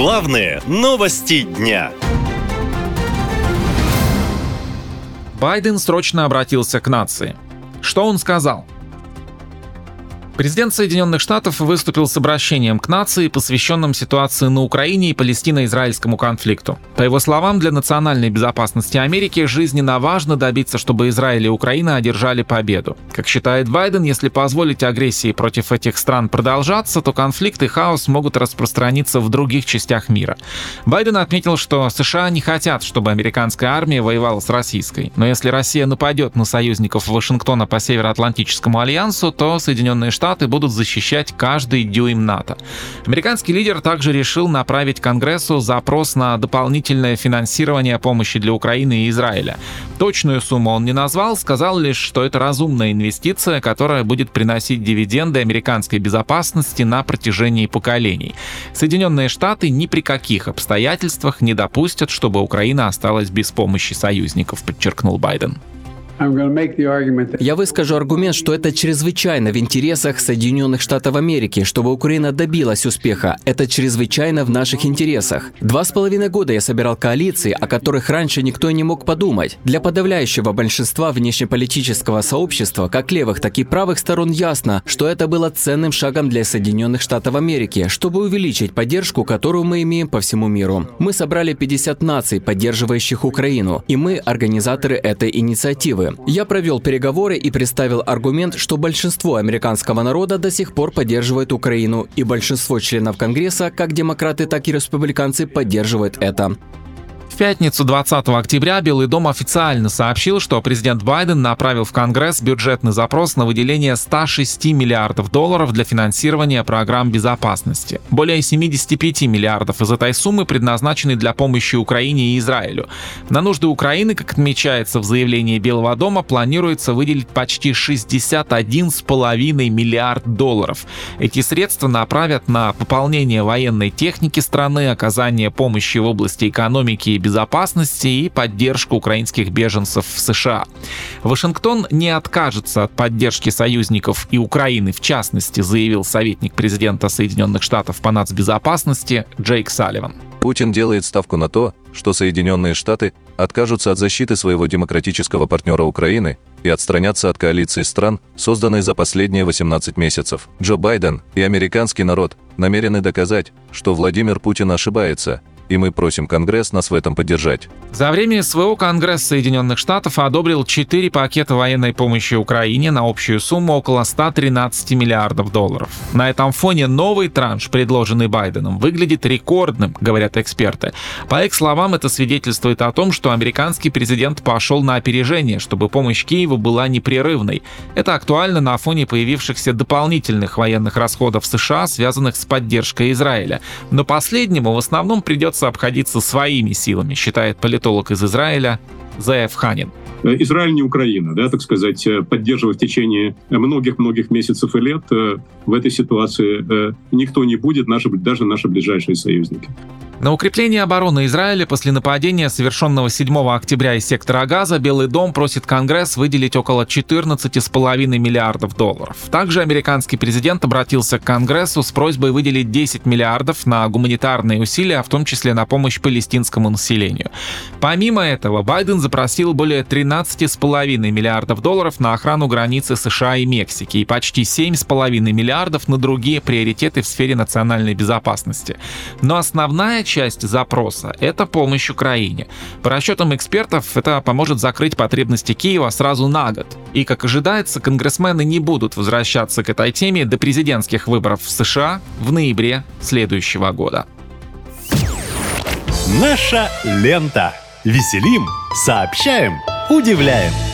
Главные новости дня. Байден срочно обратился к нации. Что он сказал? Президент Соединенных Штатов выступил с обращением к нации, посвященным ситуации на Украине и палестино-израильскому конфликту. По его словам, для национальной безопасности Америки жизненно важно добиться, чтобы Израиль и Украина одержали победу. Как считает Байден, если позволить агрессии против этих стран продолжаться, то конфликт и хаос могут распространиться в других частях мира. Байден отметил, что США не хотят, чтобы американская армия воевала с российской. Но если Россия нападет на союзников Вашингтона по Североатлантическому альянсу, то Соединенные Штаты Штаты будут защищать каждый дюйм НАТО. Американский лидер также решил направить Конгрессу запрос на дополнительное финансирование помощи для Украины и Израиля. Точную сумму он не назвал, сказал лишь, что это разумная инвестиция, которая будет приносить дивиденды американской безопасности на протяжении поколений. Соединенные Штаты ни при каких обстоятельствах не допустят, чтобы Украина осталась без помощи союзников, подчеркнул Байден. Я выскажу аргумент, что это чрезвычайно в интересах Соединенных Штатов Америки, чтобы Украина добилась успеха. Это чрезвычайно в наших интересах. Два с половиной года я собирал коалиции, о которых раньше никто не мог подумать. Для подавляющего большинства внешнеполитического сообщества, как левых, так и правых сторон ясно, что это было ценным шагом для Соединенных Штатов Америки, чтобы увеличить поддержку, которую мы имеем по всему миру. Мы собрали 50 наций, поддерживающих Украину, и мы организаторы этой инициативы. Я провел переговоры и представил аргумент, что большинство американского народа до сих пор поддерживает Украину, и большинство членов Конгресса, как демократы, так и республиканцы, поддерживают это пятницу 20 октября Белый дом официально сообщил, что президент Байден направил в Конгресс бюджетный запрос на выделение 106 миллиардов долларов для финансирования программ безопасности. Более 75 миллиардов из этой суммы предназначены для помощи Украине и Израилю. На нужды Украины, как отмечается в заявлении Белого дома, планируется выделить почти 61,5 миллиард долларов. Эти средства направят на пополнение военной техники страны, оказание помощи в области экономики и безопасности и поддержку украинских беженцев в США. Вашингтон не откажется от поддержки союзников и Украины в частности, заявил советник президента Соединенных Штатов по нацбезопасности Джейк Салливан. Путин делает ставку на то, что Соединенные Штаты откажутся от защиты своего демократического партнера Украины и отстранятся от коалиции стран, созданной за последние 18 месяцев. Джо Байден и американский народ намерены доказать, что Владимир Путин ошибается и мы просим Конгресс нас в этом поддержать. За время СВО Конгресс Соединенных Штатов одобрил 4 пакета военной помощи Украине на общую сумму около 113 миллиардов долларов. На этом фоне новый транш, предложенный Байденом, выглядит рекордным, говорят эксперты. По их словам, это свидетельствует о том, что американский президент пошел на опережение, чтобы помощь Киеву была непрерывной. Это актуально на фоне появившихся дополнительных военных расходов США, связанных с поддержкой Израиля. Но последнему в основном придется придется обходиться своими силами, считает политолог из Израиля Заев Ханин. Израиль не Украина, да, так сказать, поддерживать в течение многих-многих месяцев и лет э, в этой ситуации э, никто не будет, даже наши ближайшие союзники. На укрепление обороны Израиля после нападения, совершенного 7 октября из сектора Газа, Белый дом просит Конгресс выделить около 14,5 миллиардов долларов. Также американский президент обратился к Конгрессу с просьбой выделить 10 миллиардов на гуманитарные усилия, в том числе на помощь палестинскому населению. Помимо этого, Байден запросил более 13,5 миллиардов долларов на охрану границы США и Мексики и почти 7,5 миллиардов на другие приоритеты в сфере национальной безопасности. Но основная часть запроса — это помощь Украине. По расчетам экспертов, это поможет закрыть потребности Киева сразу на год. И, как ожидается, конгрессмены не будут возвращаться к этой теме до президентских выборов в США в ноябре следующего года. Наша лента. Веселим, сообщаем, удивляем.